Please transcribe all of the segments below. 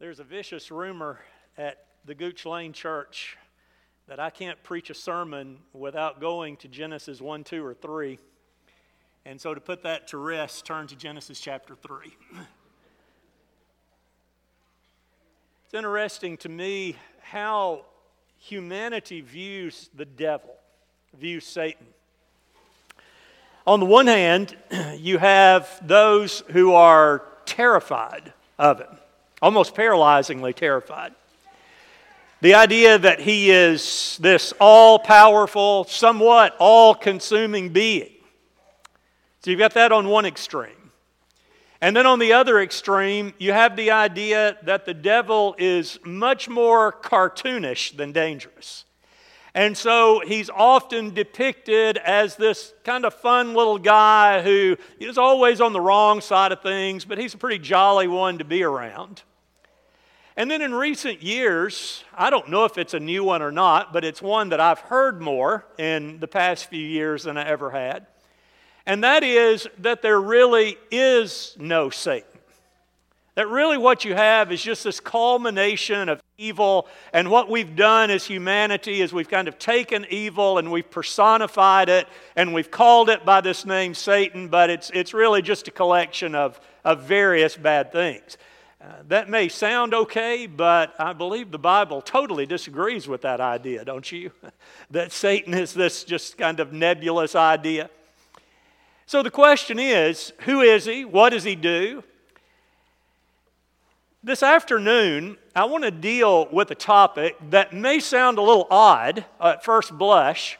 There's a vicious rumor at the Gooch Lane Church that I can't preach a sermon without going to Genesis 1, 2, or 3. And so to put that to rest, turn to Genesis chapter 3. It's interesting to me how humanity views the devil, views Satan. On the one hand, you have those who are terrified of him almost paralyzingly terrified. The idea that he is this all powerful, somewhat all consuming being. So you've got that on one extreme. And then on the other extreme, you have the idea that the devil is much more cartoonish than dangerous. And so he's often depicted as this kind of fun little guy who is always on the wrong side of things, but he's a pretty jolly one to be around. And then in recent years, I don't know if it's a new one or not, but it's one that I've heard more in the past few years than I ever had. And that is that there really is no Satan. That really what you have is just this culmination of evil. And what we've done as humanity is we've kind of taken evil and we've personified it and we've called it by this name Satan, but it's, it's really just a collection of, of various bad things. Uh, that may sound okay, but I believe the Bible totally disagrees with that idea, don't you? that Satan is this just kind of nebulous idea. So the question is who is he? What does he do? This afternoon, I want to deal with a topic that may sound a little odd at first blush.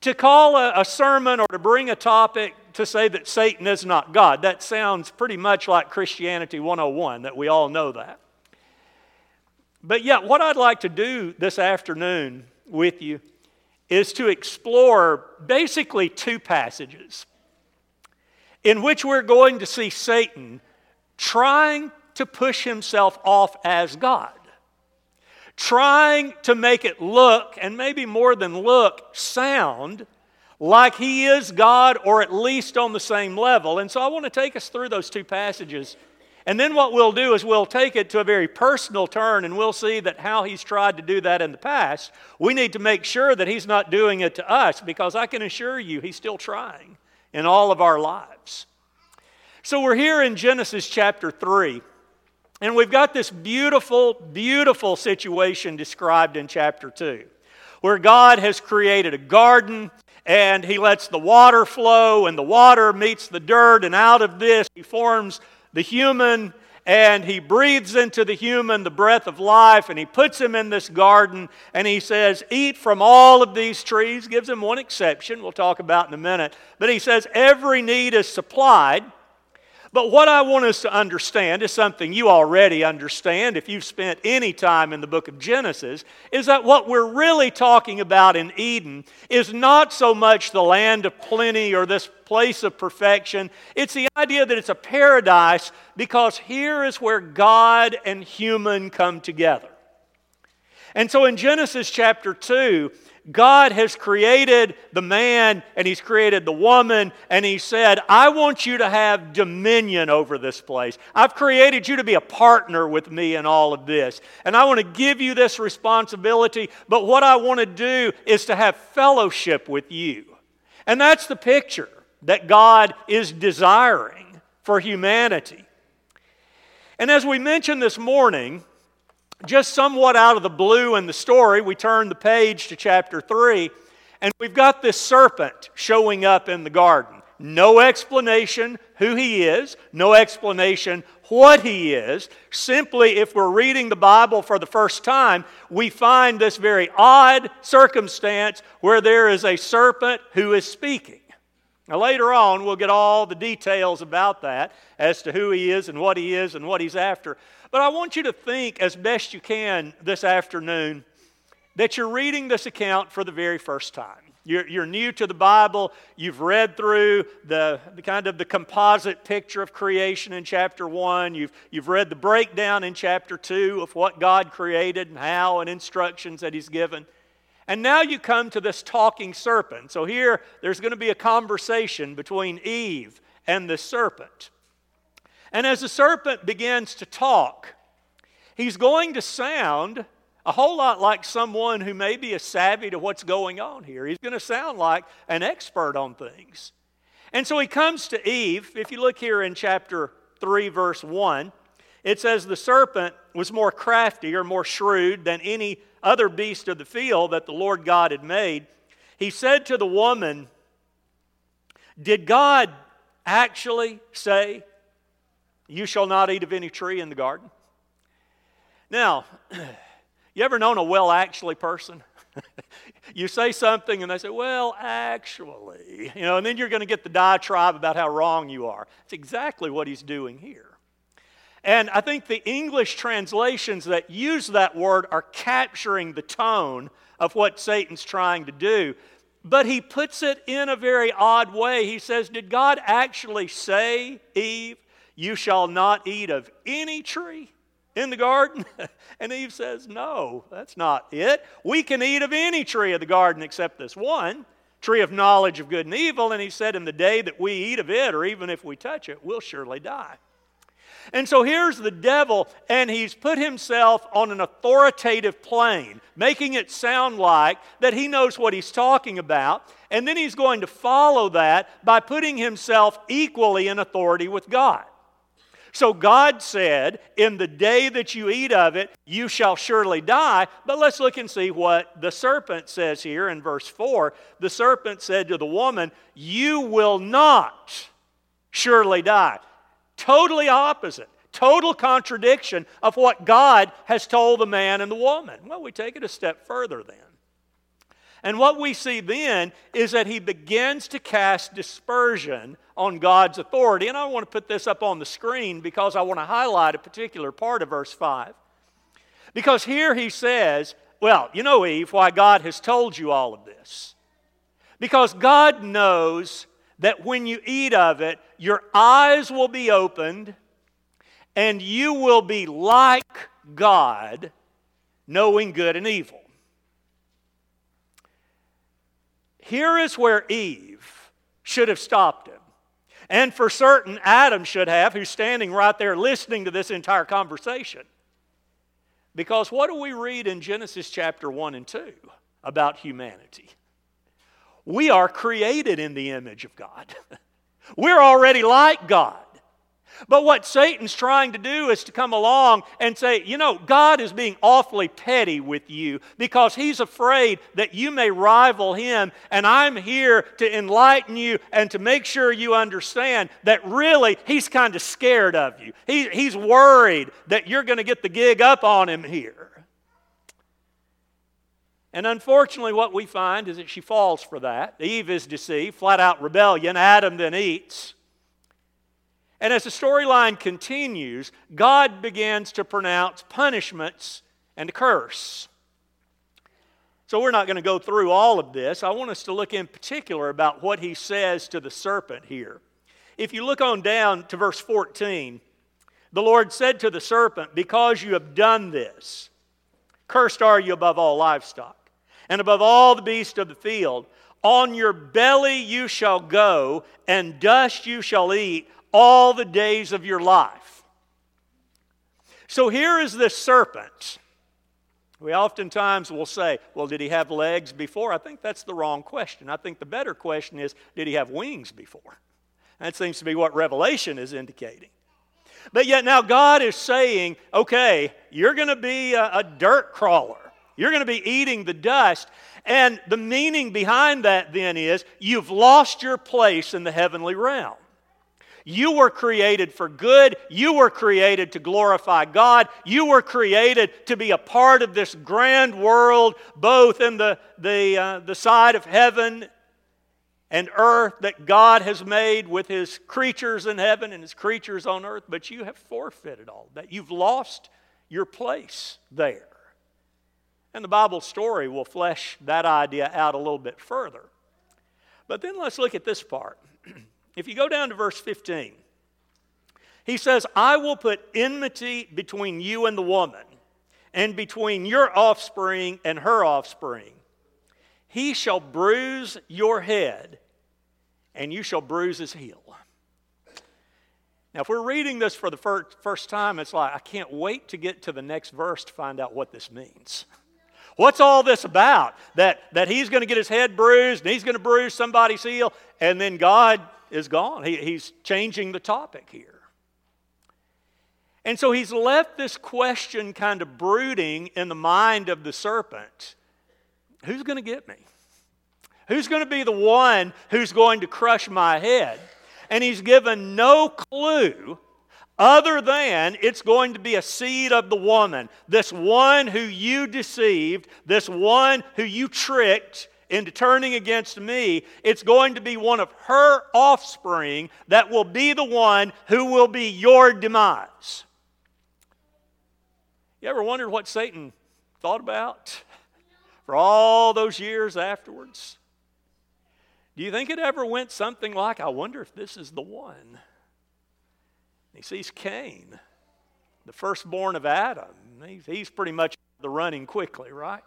To call a, a sermon or to bring a topic to say that Satan is not God. That sounds pretty much like Christianity 101, that we all know that. But yet, what I'd like to do this afternoon with you is to explore basically two passages in which we're going to see Satan trying to push himself off as God, trying to make it look, and maybe more than look, sound like he is God or at least on the same level. And so I want to take us through those two passages. And then what we'll do is we'll take it to a very personal turn and we'll see that how he's tried to do that in the past, we need to make sure that he's not doing it to us because I can assure you he's still trying in all of our lives. So we're here in Genesis chapter 3. And we've got this beautiful, beautiful situation described in chapter 2, where God has created a garden and he lets the water flow, and the water meets the dirt, and out of this he forms the human, and he breathes into the human the breath of life, and he puts him in this garden, and he says, Eat from all of these trees, gives him one exception, we'll talk about in a minute, but he says, Every need is supplied. But what I want us to understand is something you already understand if you've spent any time in the book of Genesis, is that what we're really talking about in Eden is not so much the land of plenty or this place of perfection. It's the idea that it's a paradise because here is where God and human come together. And so in Genesis chapter 2, God has created the man and He's created the woman, and He said, I want you to have dominion over this place. I've created you to be a partner with me in all of this. And I want to give you this responsibility, but what I want to do is to have fellowship with you. And that's the picture that God is desiring for humanity. And as we mentioned this morning, just somewhat out of the blue in the story, we turn the page to chapter 3, and we've got this serpent showing up in the garden. No explanation who he is, no explanation what he is. Simply, if we're reading the Bible for the first time, we find this very odd circumstance where there is a serpent who is speaking. Now, later on, we'll get all the details about that as to who he is and what he is and what he's after. But I want you to think as best you can this afternoon that you're reading this account for the very first time. You're, you're new to the Bible. You've read through the, the, kind of the composite picture of creation in chapter 1. You've, you've read the breakdown in chapter 2 of what God created and how and instructions that He's given. And now you come to this talking serpent. So here, there's going to be a conversation between Eve and the serpent. And as the serpent begins to talk, he's going to sound a whole lot like someone who may be a savvy to what's going on here. He's going to sound like an expert on things. And so he comes to Eve. If you look here in chapter 3, verse 1, it says, The serpent was more crafty or more shrewd than any other beast of the field that the Lord God had made. He said to the woman, Did God actually say, You shall not eat of any tree in the garden? Now, you ever known a well actually person? you say something and they say, well, actually, you know, and then you're going to get the diatribe about how wrong you are. It's exactly what he's doing here. And I think the English translations that use that word are capturing the tone of what Satan's trying to do. But he puts it in a very odd way. He says, Did God actually say, Eve, you shall not eat of any tree? in the garden? and Eve says, No, that's not it. We can eat of any tree of the garden except this one tree of knowledge of good and evil. And he said, In the day that we eat of it, or even if we touch it, we'll surely die. And so here's the devil, and he's put himself on an authoritative plane, making it sound like that he knows what he's talking about. And then he's going to follow that by putting himself equally in authority with God. So God said, In the day that you eat of it, you shall surely die. But let's look and see what the serpent says here in verse 4. The serpent said to the woman, You will not surely die. Totally opposite. Total contradiction of what God has told the man and the woman. Well, we take it a step further then. And what we see then is that he begins to cast dispersion on God's authority. And I want to put this up on the screen because I want to highlight a particular part of verse 5. Because here he says, Well, you know, Eve, why God has told you all of this. Because God knows that when you eat of it, your eyes will be opened and you will be like God, knowing good and evil. Here is where Eve should have stopped him. And for certain, Adam should have, who's standing right there listening to this entire conversation. Because what do we read in Genesis chapter 1 and 2 about humanity? We are created in the image of God. We're already like God. But what Satan's trying to do is to come along and say, you know, God is being awfully petty with you because he's afraid that you may rival him. And I'm here to enlighten you and to make sure you understand that really he's kind of scared of you. He, he's worried that you're going to get the gig up on him here. And unfortunately, what we find is that she falls for that. Eve is deceived, flat out rebellion. Adam then eats. And as the storyline continues, God begins to pronounce punishments and a curse. So we're not going to go through all of this. I want us to look in particular about what he says to the serpent here. If you look on down to verse 14, the Lord said to the serpent, Because you have done this, cursed are you above all livestock, and above all the beasts of the field. On your belly you shall go, and dust you shall eat all the days of your life. So here is this serpent. We oftentimes will say, well, did he have legs before? I think that's the wrong question. I think the better question is, did he have wings before? That seems to be what Revelation is indicating. But yet now God is saying, okay, you're going to be a, a dirt crawler. You're going to be eating the dust. And the meaning behind that then is you've lost your place in the heavenly realm. You were created for good. You were created to glorify God. You were created to be a part of this grand world, both in the, the, uh, the side of heaven and earth that God has made with His creatures in heaven and His creatures on earth. But you have forfeited all that. You've lost your place there. And the Bible story will flesh that idea out a little bit further. But then let's look at this part. If you go down to verse 15, he says, I will put enmity between you and the woman, and between your offspring and her offspring. He shall bruise your head, and you shall bruise his heel. Now, if we're reading this for the first, first time, it's like, I can't wait to get to the next verse to find out what this means. What's all this about? That, that he's going to get his head bruised and he's going to bruise somebody's heel, and then God is gone. He, he's changing the topic here. And so he's left this question kind of brooding in the mind of the serpent Who's going to get me? Who's going to be the one who's going to crush my head? And he's given no clue other than it's going to be a seed of the woman, this one who you deceived, this one who you tricked into turning against me. It's going to be one of her offspring that will be the one who will be your demise. You ever wondered what Satan thought about for all those years afterwards? Do you think it ever went something like, I wonder if this is the one? He sees Cain, the firstborn of Adam. He's, he's pretty much the running quickly, right?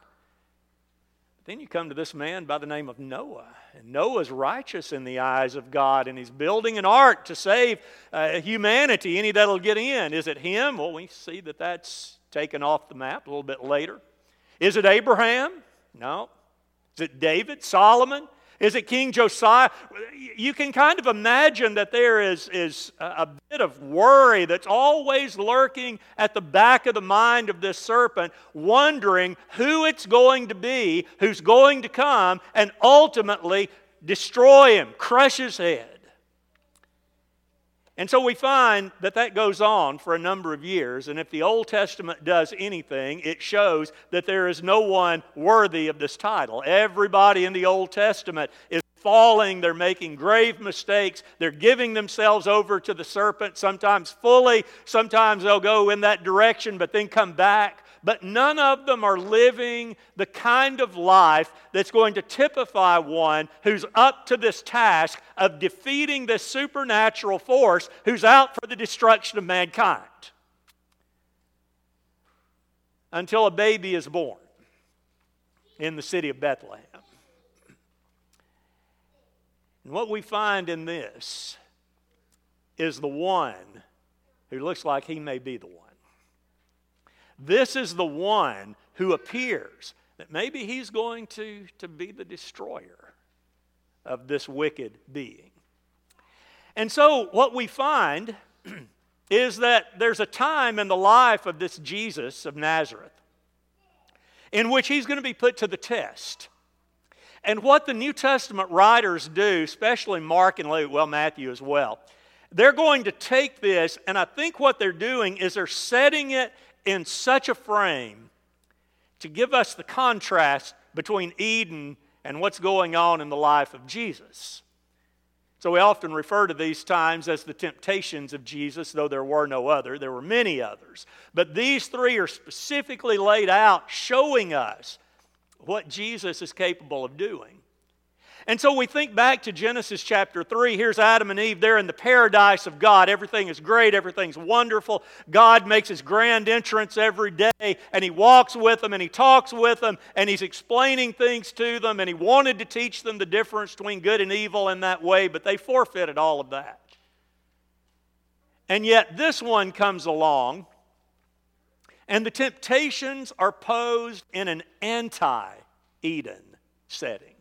Then you come to this man by the name of Noah. And Noah's righteous in the eyes of God, and he's building an ark to save uh, humanity. Any that'll get in. Is it him? Well, we see that that's taken off the map a little bit later. Is it Abraham? No. Is it David? Solomon? Is it King Josiah? You can kind of imagine that there is, is a bit of worry that's always lurking at the back of the mind of this serpent, wondering who it's going to be, who's going to come and ultimately destroy him, crush his head. And so we find that that goes on for a number of years. And if the Old Testament does anything, it shows that there is no one worthy of this title. Everybody in the Old Testament is falling, they're making grave mistakes, they're giving themselves over to the serpent, sometimes fully, sometimes they'll go in that direction, but then come back but none of them are living the kind of life that's going to typify one who's up to this task of defeating this supernatural force who's out for the destruction of mankind. Until a baby is born in the city of Bethlehem. And what we find in this is the one who looks like he may be the one. This is the one who appears that maybe he's going to, to be the destroyer of this wicked being. And so, what we find is that there's a time in the life of this Jesus of Nazareth in which he's going to be put to the test. And what the New Testament writers do, especially Mark and Luke, well, Matthew as well, they're going to take this, and I think what they're doing is they're setting it in such a frame to give us the contrast between Eden and what's going on in the life of Jesus. So we often refer to these times as the temptations of Jesus, though there were no other. There were many others. But these three are specifically laid out showing us what Jesus is capable of doing. And so we think back to Genesis chapter 3. Here's Adam and Eve. They're in the paradise of God. Everything is great, everything's wonderful. God makes his grand entrance every day, and he walks with them, and he talks with them, and he's explaining things to them, and he wanted to teach them the difference between good and evil in that way, but they forfeited all of that. And yet, this one comes along, and the temptations are posed in an anti Eden setting.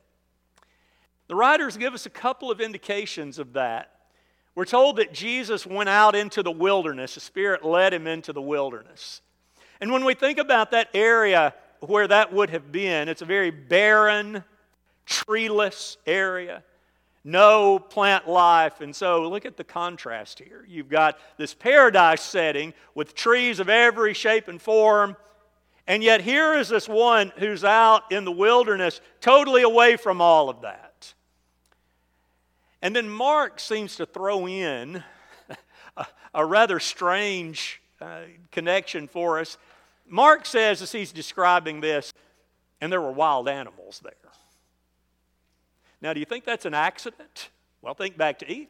The writers give us a couple of indications of that. We're told that Jesus went out into the wilderness, the Spirit led him into the wilderness. And when we think about that area where that would have been, it's a very barren, treeless area, no plant life. And so look at the contrast here. You've got this paradise setting with trees of every shape and form. And yet, here is this one who's out in the wilderness, totally away from all of that. And then Mark seems to throw in a, a rather strange uh, connection for us. Mark says, as he's describing this, and there were wild animals there. Now, do you think that's an accident? Well, think back to Eden.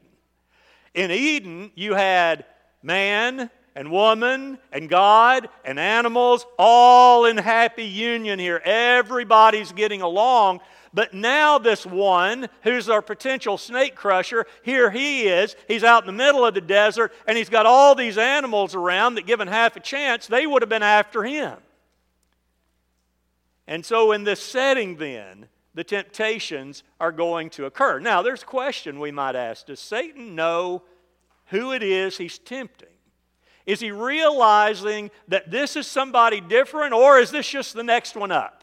In Eden, you had man and woman and God and animals all in happy union here. Everybody's getting along. But now, this one who's our potential snake crusher, here he is. He's out in the middle of the desert, and he's got all these animals around that, given half a chance, they would have been after him. And so, in this setting, then, the temptations are going to occur. Now, there's a question we might ask Does Satan know who it is he's tempting? Is he realizing that this is somebody different, or is this just the next one up?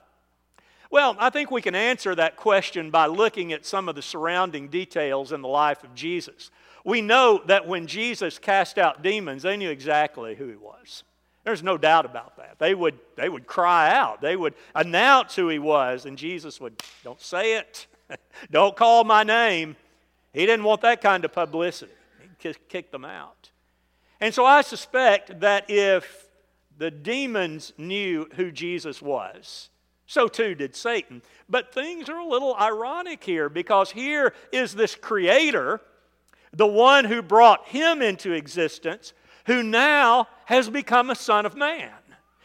Well, I think we can answer that question by looking at some of the surrounding details in the life of Jesus. We know that when Jesus cast out demons, they knew exactly who he was. There's no doubt about that. They would, they would cry out, they would announce who he was, and Jesus would, Don't say it, don't call my name. He didn't want that kind of publicity. He'd kick them out. And so I suspect that if the demons knew who Jesus was, so too did Satan. But things are a little ironic here because here is this creator, the one who brought him into existence, who now has become a son of man.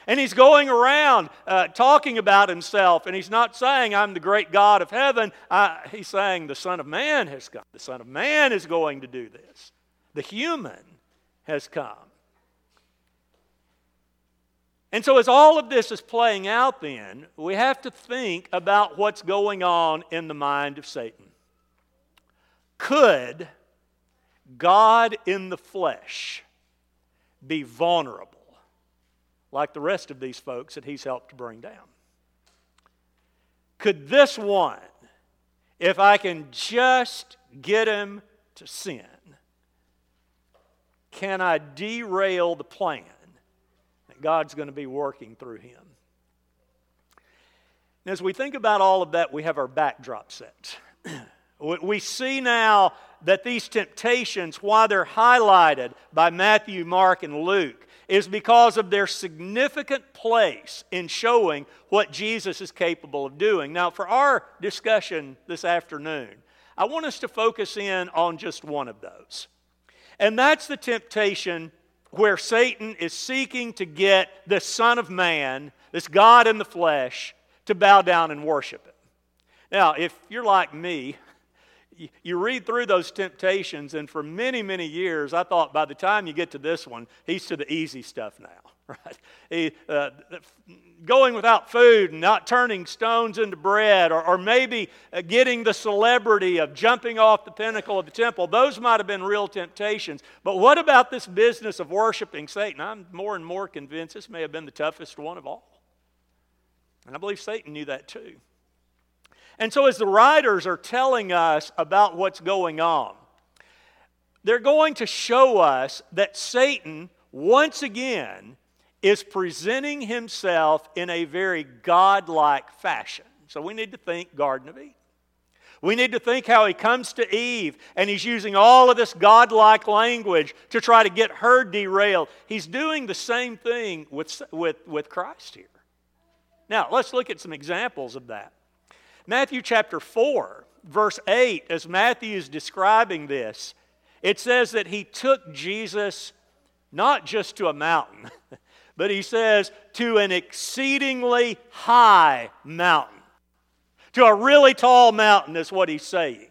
And he's going around uh, talking about himself, and he's not saying, I'm the great God of heaven. Uh, he's saying, The Son of Man has come. The Son of Man is going to do this. The human has come. And so, as all of this is playing out, then, we have to think about what's going on in the mind of Satan. Could God in the flesh be vulnerable like the rest of these folks that he's helped to bring down? Could this one, if I can just get him to sin, can I derail the plan God's going to be working through him? And as we think about all of that, we have our backdrop set. we see now that these temptations, why they're highlighted by Matthew, Mark, and Luke, is because of their significant place in showing what Jesus is capable of doing. Now, for our discussion this afternoon, I want us to focus in on just one of those. And that's the temptation where Satan is seeking to get the Son of Man, this God in the flesh, to bow down and worship him. Now, if you're like me, you read through those temptations, and for many, many years, I thought by the time you get to this one, he's to the easy stuff now, right? He, uh, going without food and not turning stones into bread, or, or maybe uh, getting the celebrity of jumping off the pinnacle of the temple, those might have been real temptations. But what about this business of worshiping Satan? I'm more and more convinced this may have been the toughest one of all. And I believe Satan knew that too. And so, as the writers are telling us about what's going on, they're going to show us that Satan, once again, is presenting himself in a very godlike fashion. So, we need to think Garden of Eden. We need to think how he comes to Eve and he's using all of this godlike language to try to get her derailed. He's doing the same thing with, with, with Christ here. Now, let's look at some examples of that. Matthew chapter 4, verse 8, as Matthew is describing this, it says that he took Jesus not just to a mountain, but he says to an exceedingly high mountain. To a really tall mountain, is what he's saying.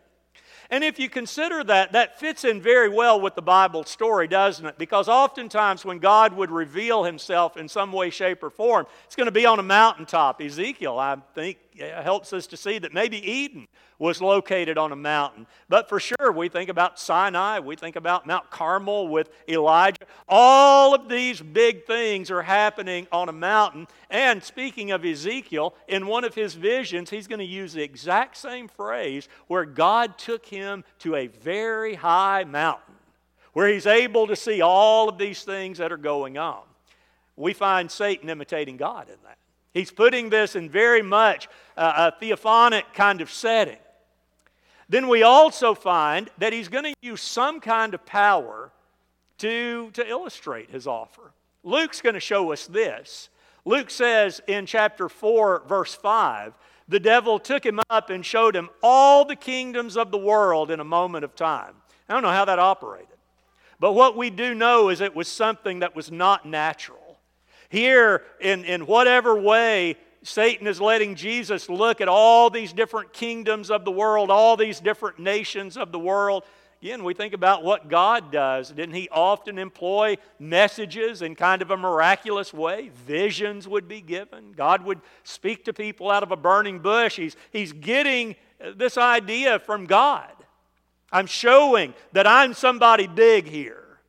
And if you consider that, that fits in very well with the Bible story, doesn't it? Because oftentimes when God would reveal himself in some way, shape, or form, it's going to be on a mountaintop. Ezekiel, I think, Uh, helps us to see that maybe Eden was located on a mountain. But for sure, we think about Sinai, we think about Mount Carmel with Elijah. All of these big things are happening on a mountain. And speaking of Ezekiel, in one of his visions, he's going to use the exact same phrase where God took him to a very high mountain where he's able to see all of these things that are going on. We find Satan imitating God in that. He's putting this in very much a theophanic kind of setting. Then we also find that he's going to use some kind of power to, to illustrate his offer. Luke's going to show us this. Luke says in chapter 4, verse 5, the devil took him up and showed him all the kingdoms of the world in a moment of time. I don't know how that operated. But what we do know is it was something that was not natural. Here, in, in whatever way Satan is letting Jesus look at all these different kingdoms of the world, all these different nations of the world. Again, we think about what God does. Didn't He often employ messages in kind of a miraculous way? Visions would be given. God would speak to people out of a burning bush. He's, he's getting this idea from God. I'm showing that I'm somebody big here.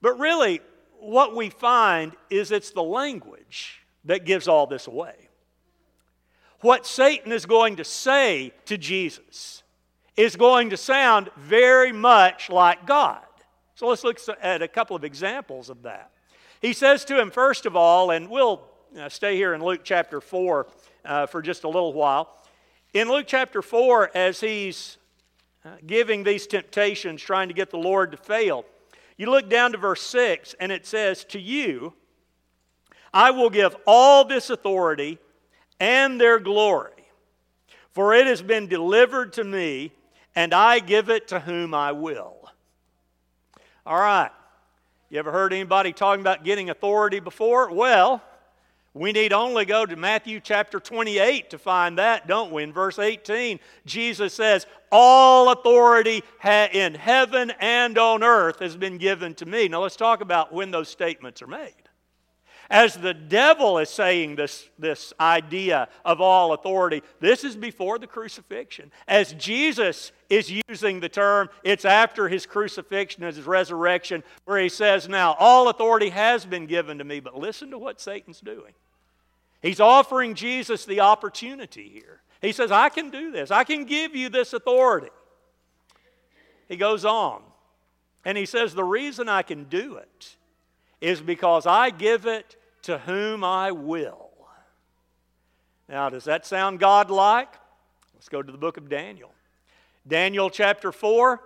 But really, what we find is it's the language that gives all this away. What Satan is going to say to Jesus is going to sound very much like God. So let's look at a couple of examples of that. He says to him, first of all, and we'll stay here in Luke chapter 4 uh, for just a little while. In Luke chapter 4, as he's uh, giving these temptations, trying to get the Lord to fail, you look down to verse 6, and it says, To you I will give all this authority and their glory, for it has been delivered to me, and I give it to whom I will. All right. You ever heard anybody talking about getting authority before? Well, we need only go to Matthew chapter 28 to find that, don't we? In verse 18, Jesus says, All authority in heaven and on earth has been given to me. Now let's talk about when those statements are made. As the devil is saying this, this idea of all authority, this is before the crucifixion. As Jesus is using the term, it's after his crucifixion and his resurrection, where he says, Now, all authority has been given to me, but listen to what Satan's doing. He's offering Jesus the opportunity here. He says, I can do this, I can give you this authority. He goes on and he says, The reason I can do it is because I give it to whom I will. Now, does that sound God-like? Let's go to the book of Daniel. Daniel chapter 4.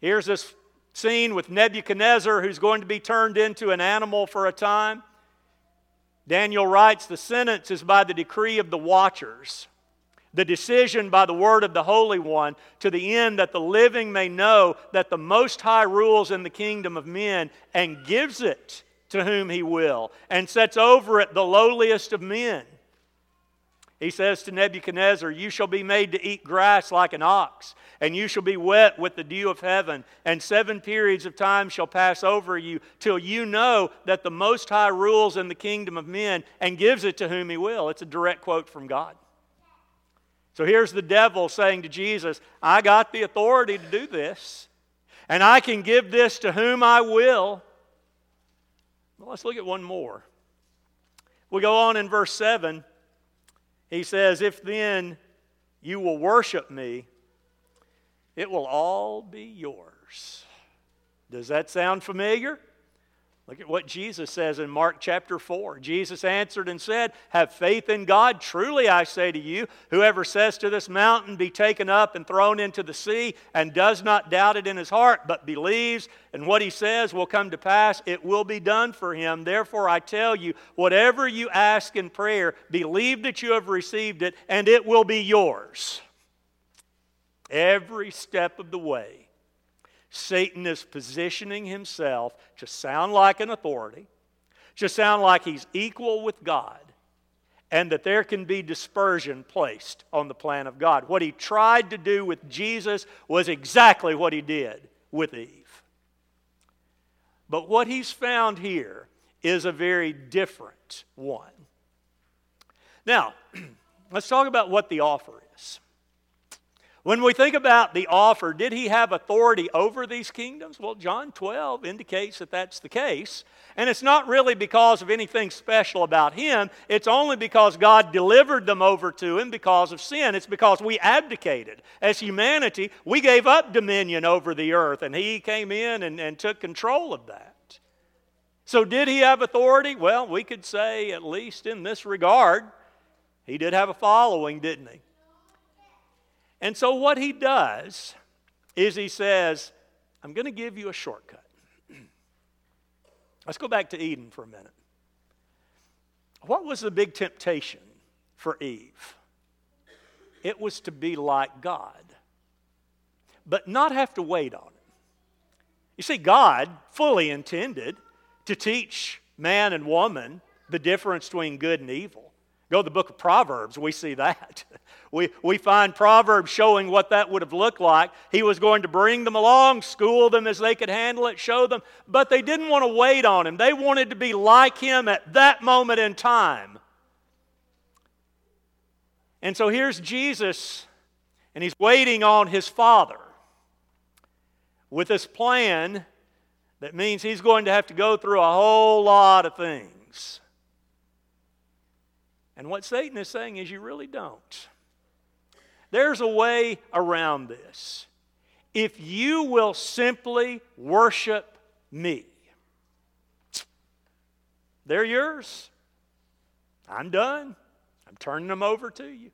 Here's this scene with Nebuchadnezzar who's going to be turned into an animal for a time. Daniel writes the sentence is by the decree of the watchers, the decision by the word of the Holy One, to the end that the living may know that the Most High rules in the kingdom of men and gives it to whom he will, and sets over it the lowliest of men. He says to Nebuchadnezzar, You shall be made to eat grass like an ox, and you shall be wet with the dew of heaven, and seven periods of time shall pass over you, till you know that the Most High rules in the kingdom of men and gives it to whom he will. It's a direct quote from God. So here's the devil saying to Jesus, I got the authority to do this, and I can give this to whom I will. Well, let's look at one more. We go on in verse 7. He says, If then you will worship me, it will all be yours. Does that sound familiar? Look at what Jesus says in Mark chapter 4. Jesus answered and said, Have faith in God. Truly I say to you, whoever says to this mountain, Be taken up and thrown into the sea, and does not doubt it in his heart, but believes, and what he says will come to pass, it will be done for him. Therefore I tell you, whatever you ask in prayer, believe that you have received it, and it will be yours. Every step of the way. Satan is positioning himself to sound like an authority, to sound like he's equal with God, and that there can be dispersion placed on the plan of God. What he tried to do with Jesus was exactly what he did with Eve. But what he's found here is a very different one. Now, let's talk about what the offer is. When we think about the offer, did he have authority over these kingdoms? Well, John 12 indicates that that's the case. And it's not really because of anything special about him, it's only because God delivered them over to him because of sin. It's because we abdicated. As humanity, we gave up dominion over the earth, and he came in and, and took control of that. So, did he have authority? Well, we could say, at least in this regard, he did have a following, didn't he? And so, what he does is he says, I'm going to give you a shortcut. Let's go back to Eden for a minute. What was the big temptation for Eve? It was to be like God, but not have to wait on Him. You see, God fully intended to teach man and woman the difference between good and evil. Go to the book of Proverbs, we see that. We, we find Proverbs showing what that would have looked like. He was going to bring them along, school them as they could handle it, show them, but they didn't want to wait on him. They wanted to be like him at that moment in time. And so here's Jesus, and he's waiting on his Father with this plan that means he's going to have to go through a whole lot of things. And what Satan is saying is, you really don't. There's a way around this. If you will simply worship me, they're yours. I'm done. I'm turning them over to you.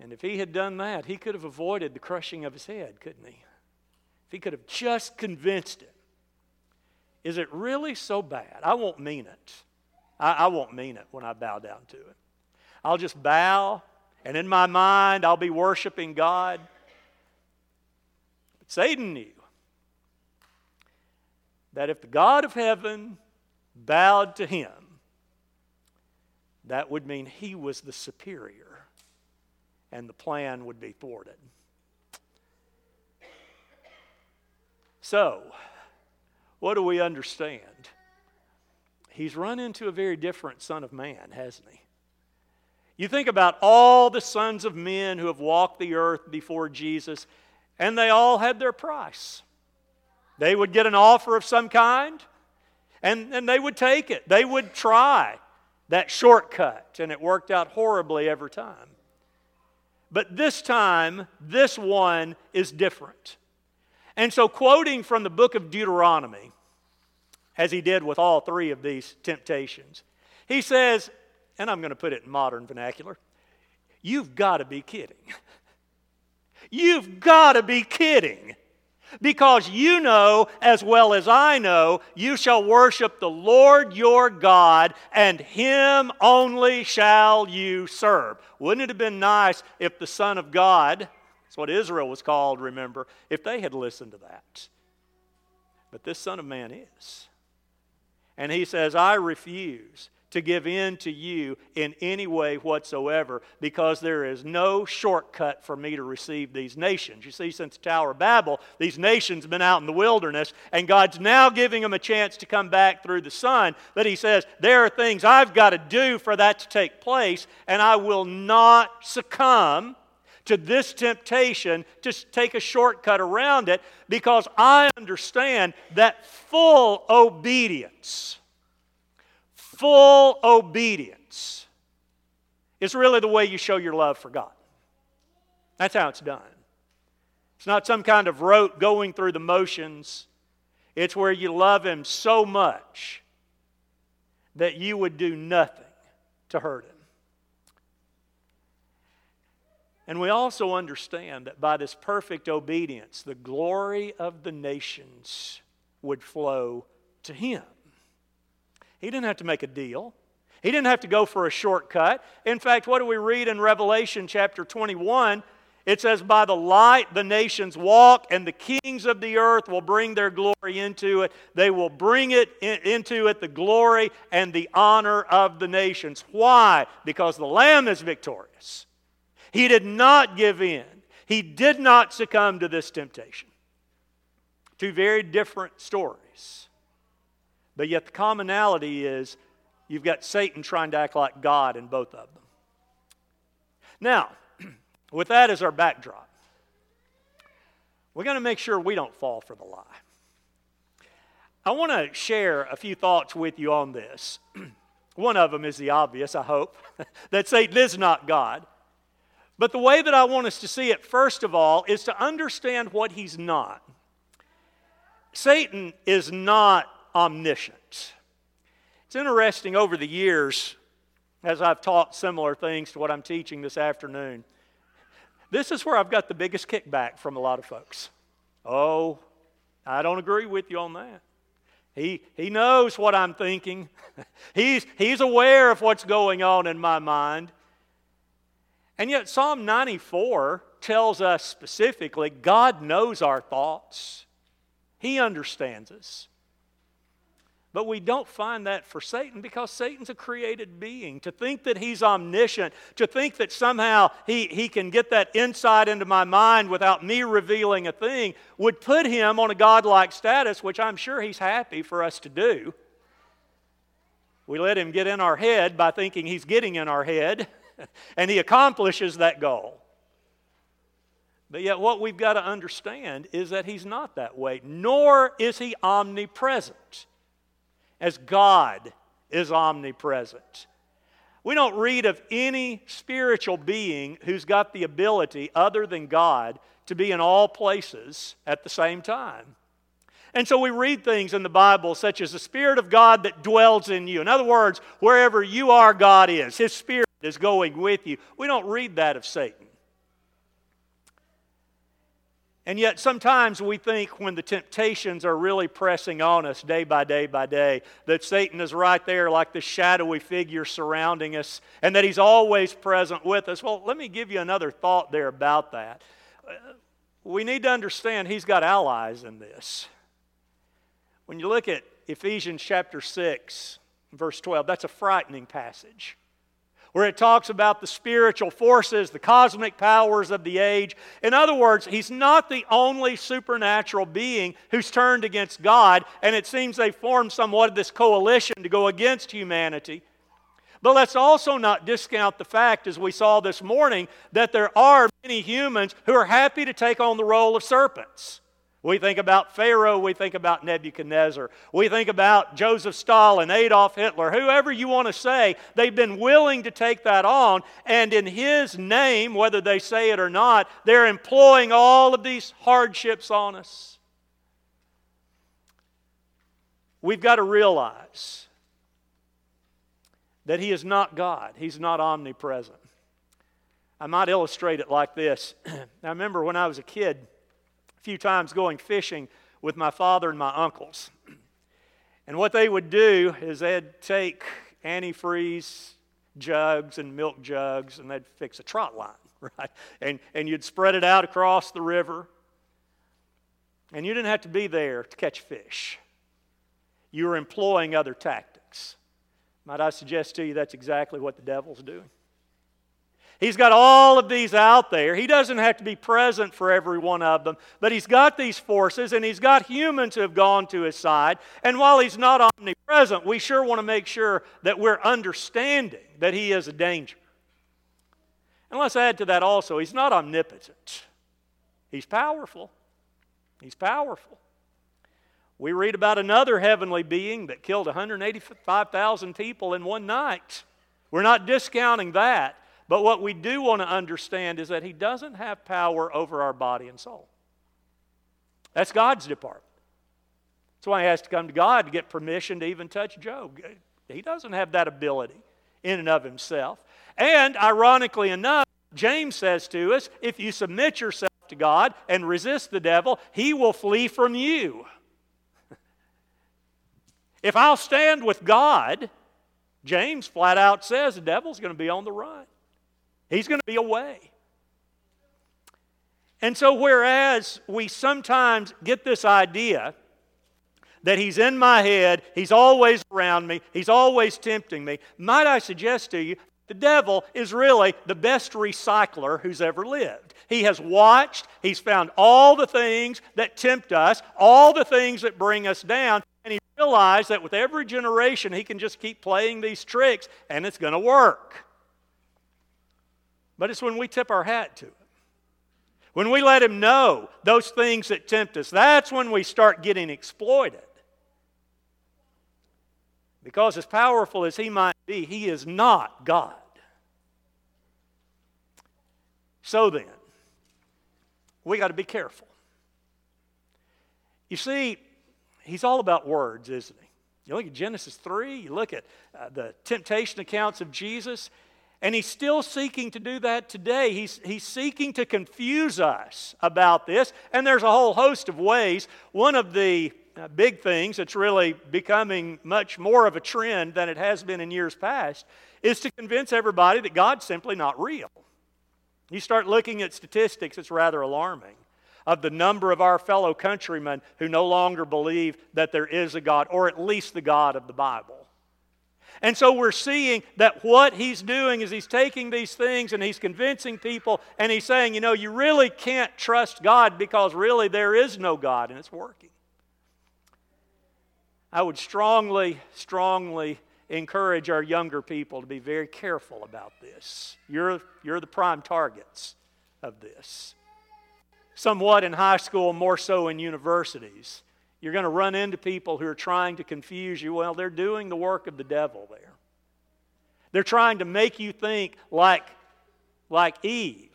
And if he had done that, he could have avoided the crushing of his head, couldn't he? If he could have just convinced him. Is it really so bad? I won't mean it. I, I won't mean it when I bow down to it. I'll just bow, and in my mind, I'll be worshiping God. But Satan knew that if the God of heaven bowed to him, that would mean he was the superior, and the plan would be thwarted. So, what do we understand? He's run into a very different Son of Man, hasn't he? You think about all the sons of men who have walked the earth before Jesus, and they all had their price. They would get an offer of some kind, and, and they would take it. They would try that shortcut, and it worked out horribly every time. But this time, this one is different. And so, quoting from the book of Deuteronomy, as he did with all three of these temptations, he says, and I'm going to put it in modern vernacular, you've got to be kidding. You've got to be kidding. Because you know, as well as I know, you shall worship the Lord your God, and him only shall you serve. Wouldn't it have been nice if the Son of God, that's what Israel was called, remember, if they had listened to that? But this Son of Man is. And he says, I refuse to give in to you in any way whatsoever because there is no shortcut for me to receive these nations. You see, since the Tower of Babel, these nations have been out in the wilderness, and God's now giving them a chance to come back through the Son. But He says, There are things I've got to do for that to take place, and I will not succumb to this temptation to take a shortcut around it because I understand that full obedience full obedience is really the way you show your love for God. That's how it's done. It's not some kind of rote going through the motions. It's where you love Him so much that you would do nothing to hurt Him. And we also understand that by this perfect obedience, the glory of the nations would flow to Him. He didn't have to make a deal. He didn't have to go for a shortcut. In fact, what do we read in Revelation chapter 21? It says, By the light the nations walk, and the kings of the earth will bring their glory into it. They will bring it in, into it the glory and the honor of the nations. Why? Because the Lamb is victorious. He did not give in, he did not succumb to this temptation. Two very different stories. But yet the commonality is you've got Satan trying to act like God in both of them. Now, with that as our backdrop, we're going to make sure we don't fall for the lie. I want to share a few thoughts with you on this. One of them is the obvious, I hope, that Satan is not God. But the way that I want us to see it, first of all, is to understand what he's not. Satan is not omniscient. It's interesting over the years, as I've taught similar things to what I'm teaching this afternoon, this is where I've got the biggest kickback from a lot of folks. Oh, I don't agree with you on that. He, he knows what I'm thinking. he's, he's aware of what's going on in my mind. And yet, Psalm 94 tells us specifically God knows our thoughts, He understands us. But we don't find that for Satan because Satan's a created being. To think that he's omniscient, to think that somehow he, he can get that insight into my mind without me revealing a thing, would put him on a godlike status, which I'm sure he's happy for us to do. We let him get in our head by thinking he's getting in our head, and he accomplishes that goal. But yet, what we've got to understand is that he's not that way, nor is he omnipresent as God is omnipresent. We don't read of any spiritual being who's got the ability, other than God, to be in all places at the same time. And so we read things in the Bible such as the Spirit of God that dwells in you. In other words, wherever you are, God is. His Spirit is going with you. We don't read that of Satan. And yet, sometimes we think when the temptations are really pressing on us day by day by day, that Satan is right there like the shadowy figure surrounding us and that he's always present with us. Well, let me give you another thought there about that. We need to understand he's got allies in this. When you look at Ephesians chapter 6, verse 12, that's a frightening passage where it talks about the spiritual forces, the cosmic powers of the age. In other words, he's not the only supernatural being who's turned against God, and it seems they formed somewhat of this coalition to go against humanity. But let's also not discount the fact, as we saw this morning, that there are many humans who are happy to take on the role of serpents. We think about Pharaoh, we think about Nebuchadnezzar, we think about Joseph Stalin, Adolf Hitler, whoever you want to say, they've been willing to take that on, and in his name, whether they say it or not, they're employing all of these hardships on us. We've got to realize that he is not God, he's not omnipresent. I might illustrate it like this. I remember when I was a kid, few times going fishing with my father and my uncles. And what they would do is they'd take antifreeze jugs and milk jugs and they'd fix a trot line, right? And, and you'd spread it out across the river. And you didn't have to be there to catch fish. You were employing other tactics. Might I suggest to you that's exactly what the devil's doing? He's got all of these out there. He doesn't have to be present for every one of them, but he's got these forces and he's got humans who have gone to his side. And while he's not omnipresent, we sure want to make sure that we're understanding that he is a danger. And let's add to that also, he's not omnipotent, he's powerful. He's powerful. We read about another heavenly being that killed 185,000 people in one night. We're not discounting that. But what we do want to understand is that He doesn't have power over our body and soul. That's God's department. That's why He has to come to God to get permission to even touch Job. He doesn't have that ability in and of Himself. And ironically enough, James says to us if you submit yourself to God and resist the devil, He will flee from you. if I'll stand with God, James flat out says the devil's going to be on the run. He's going to be away. And so, whereas we sometimes get this idea that he's in my head, he's always around me, he's always tempting me, might I suggest to you, the devil is really the best recycler who's ever lived. He has watched, he's found all the things that tempt us, all the things that bring us down, and he realized that with every generation he can just keep playing these tricks and it's going to work. But it's when we tip our hat to it. When we let Him know those things that tempt us, that's when we start getting exploited. Because as powerful as He might be, He is not God. So then, we got to be careful. You see, He's all about words, isn't He? You look at Genesis 3, you look at uh, the temptation accounts of Jesus, and he's still seeking to do that today. He's, he's seeking to confuse us about this. And there's a whole host of ways. One of the uh, big things that's really becoming much more of a trend than it has been in years past is to convince everybody that God's simply not real. You start looking at statistics, it's rather alarming. of the number of our fellow countrymen who no longer believe that there is a God, or at least the God of the Bible. And so we're seeing that what he's doing is he's taking these things and he's convincing people and he's saying, you know, you really can't trust God because really there is no God and it's working. I would strongly, strongly encourage our younger people to be very careful about this. You're, you're the prime targets of this. Somewhat in high school, more so in universities. You're going to run into people who are trying to confuse you. Well, they're doing the work of the devil there. They're trying to make you think like, like Eve.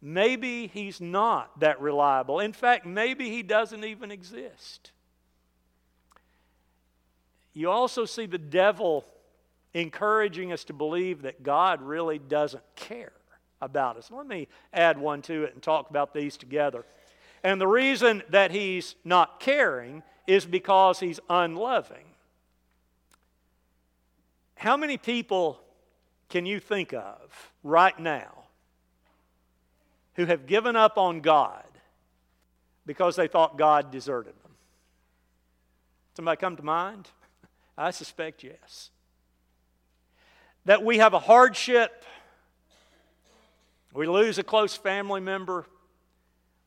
Maybe he's not that reliable. In fact, maybe he doesn't even exist. You also see the devil encouraging us to believe that God really doesn't care about us. Let me add one to it and talk about these together. And the reason that he's not caring is because he's unloving. How many people can you think of right now who have given up on God because they thought God deserted them? Somebody come to mind? I suspect yes. That we have a hardship, we lose a close family member,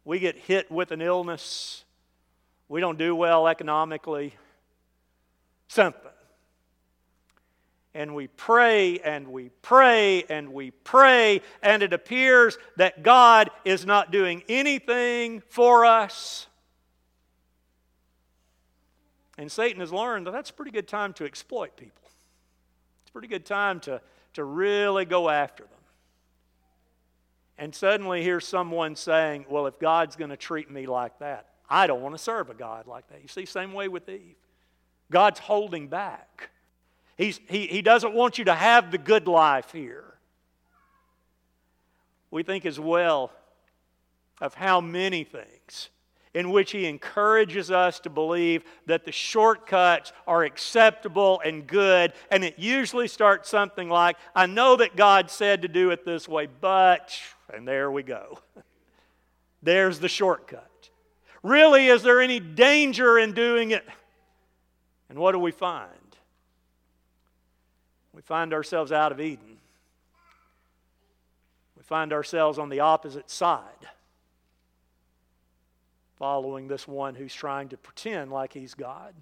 we get hit with an illness, we don't do well economically, something. And we pray and we pray and we pray, and it appears that God is not doing anything for us. And Satan has learned that that's a pretty good time to exploit people. It's a pretty good time to, to really go after them. And suddenly here's someone saying, Well, if God's going to treat me like that, I don't want to serve a God like that. You see, same way with Eve. God's holding back. He's, he, he doesn't want you to have the good life here. We think as well of how many things in which he encourages us to believe that the shortcuts are acceptable and good. And it usually starts something like, I know that God said to do it this way, but, and there we go. There's the shortcut. Really, is there any danger in doing it? And what do we find? We find ourselves out of Eden. We find ourselves on the opposite side following this one who's trying to pretend like he's God.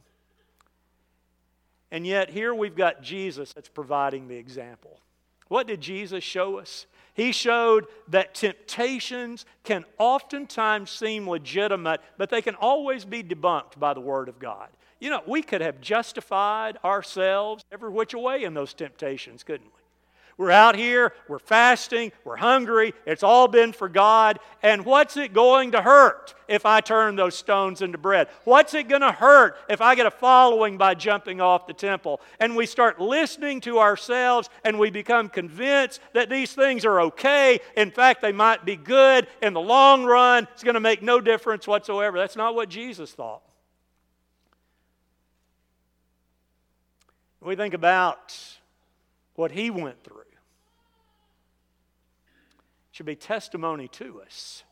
And yet, here we've got Jesus that's providing the example. What did Jesus show us? He showed that temptations can oftentimes seem legitimate, but they can always be debunked by the Word of God. You know, we could have justified ourselves every which way in those temptations, couldn't we? We're out here, we're fasting, we're hungry, it's all been for God. And what's it going to hurt if I turn those stones into bread? What's it going to hurt if I get a following by jumping off the temple? And we start listening to ourselves and we become convinced that these things are okay. In fact, they might be good. In the long run, it's going to make no difference whatsoever. That's not what Jesus thought. We think about what he went through should be testimony to us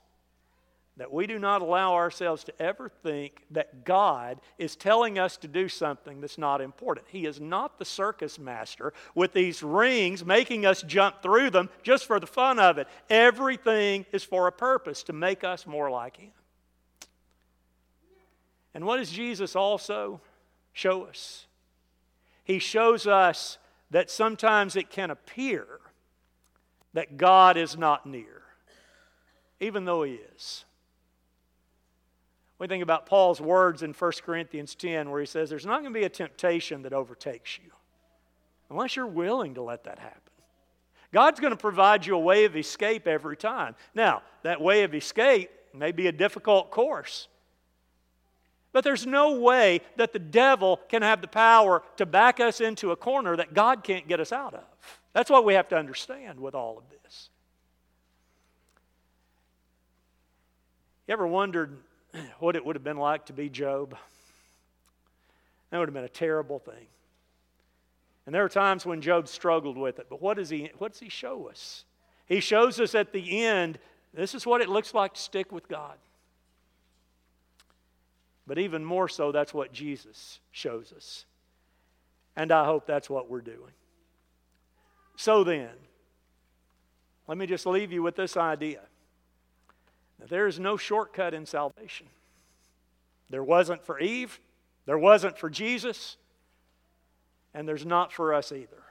that we do not allow ourselves to ever think that God is telling us to do something that's not important. He is not the circus master with these rings making us jump through them just for the fun of it. Everything is for a purpose to make us more like Him. And what does Jesus also show us? He shows us that sometimes it can appear that God is not near, even though He is. We think about Paul's words in 1 Corinthians 10, where he says, There's not going to be a temptation that overtakes you unless you're willing to let that happen. God's going to provide you a way of escape every time. Now, that way of escape may be a difficult course. But there's no way that the devil can have the power to back us into a corner that God can't get us out of. That's what we have to understand with all of this. You ever wondered what it would have been like to be Job? That would have been a terrible thing. And there are times when Job struggled with it, but what does he, what does he show us? He shows us at the end This is what it looks like to stick with God. But even more so, that's what Jesus shows us. And I hope that's what we're doing. So then, let me just leave you with this idea that there is no shortcut in salvation. There wasn't for Eve, there wasn't for Jesus, and there's not for us either.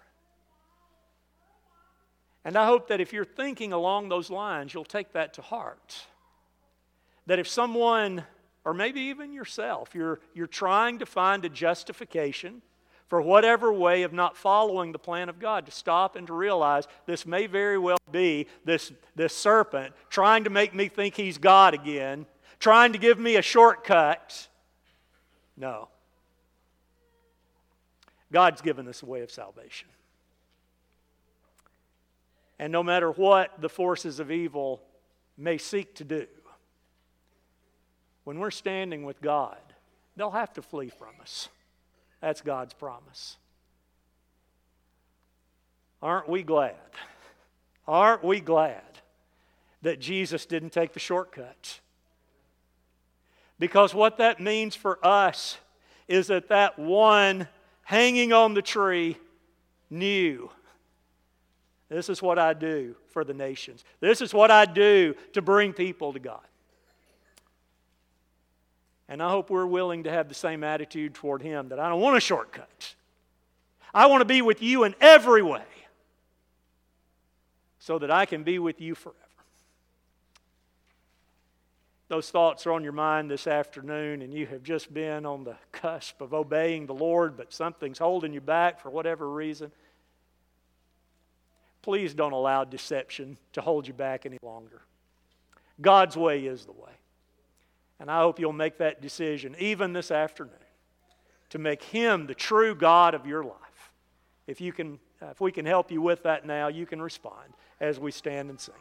And I hope that if you're thinking along those lines, you'll take that to heart. That if someone, or maybe even yourself, you're, you're trying to find a justification for whatever way of not following the plan of God, to stop and to realize this may very well be this, this serpent trying to make me think he's God again, trying to give me a shortcut. No. God's given us a way of salvation. And no matter what the forces of evil may seek to do, when we're standing with God, they'll have to flee from us. That's God's promise. Aren't we glad? Aren't we glad that Jesus didn't take the shortcut? Because what that means for us is that that one hanging on the tree knew this is what I do for the nations. This is what I do to bring people to God. And I hope we're willing to have the same attitude toward Him that I don't want a shortcut. I want to be with you in every way so that I can be with you forever. Those thoughts are on your mind this afternoon, and you have just been on the cusp of obeying the Lord, but something's holding you back for whatever reason. Please don't allow deception to hold you back any longer. God's way is the way. And I hope you'll make that decision, even this afternoon, to make Him the true God of your life. If, you can, uh, if we can help you with that now, you can respond as we stand and sing.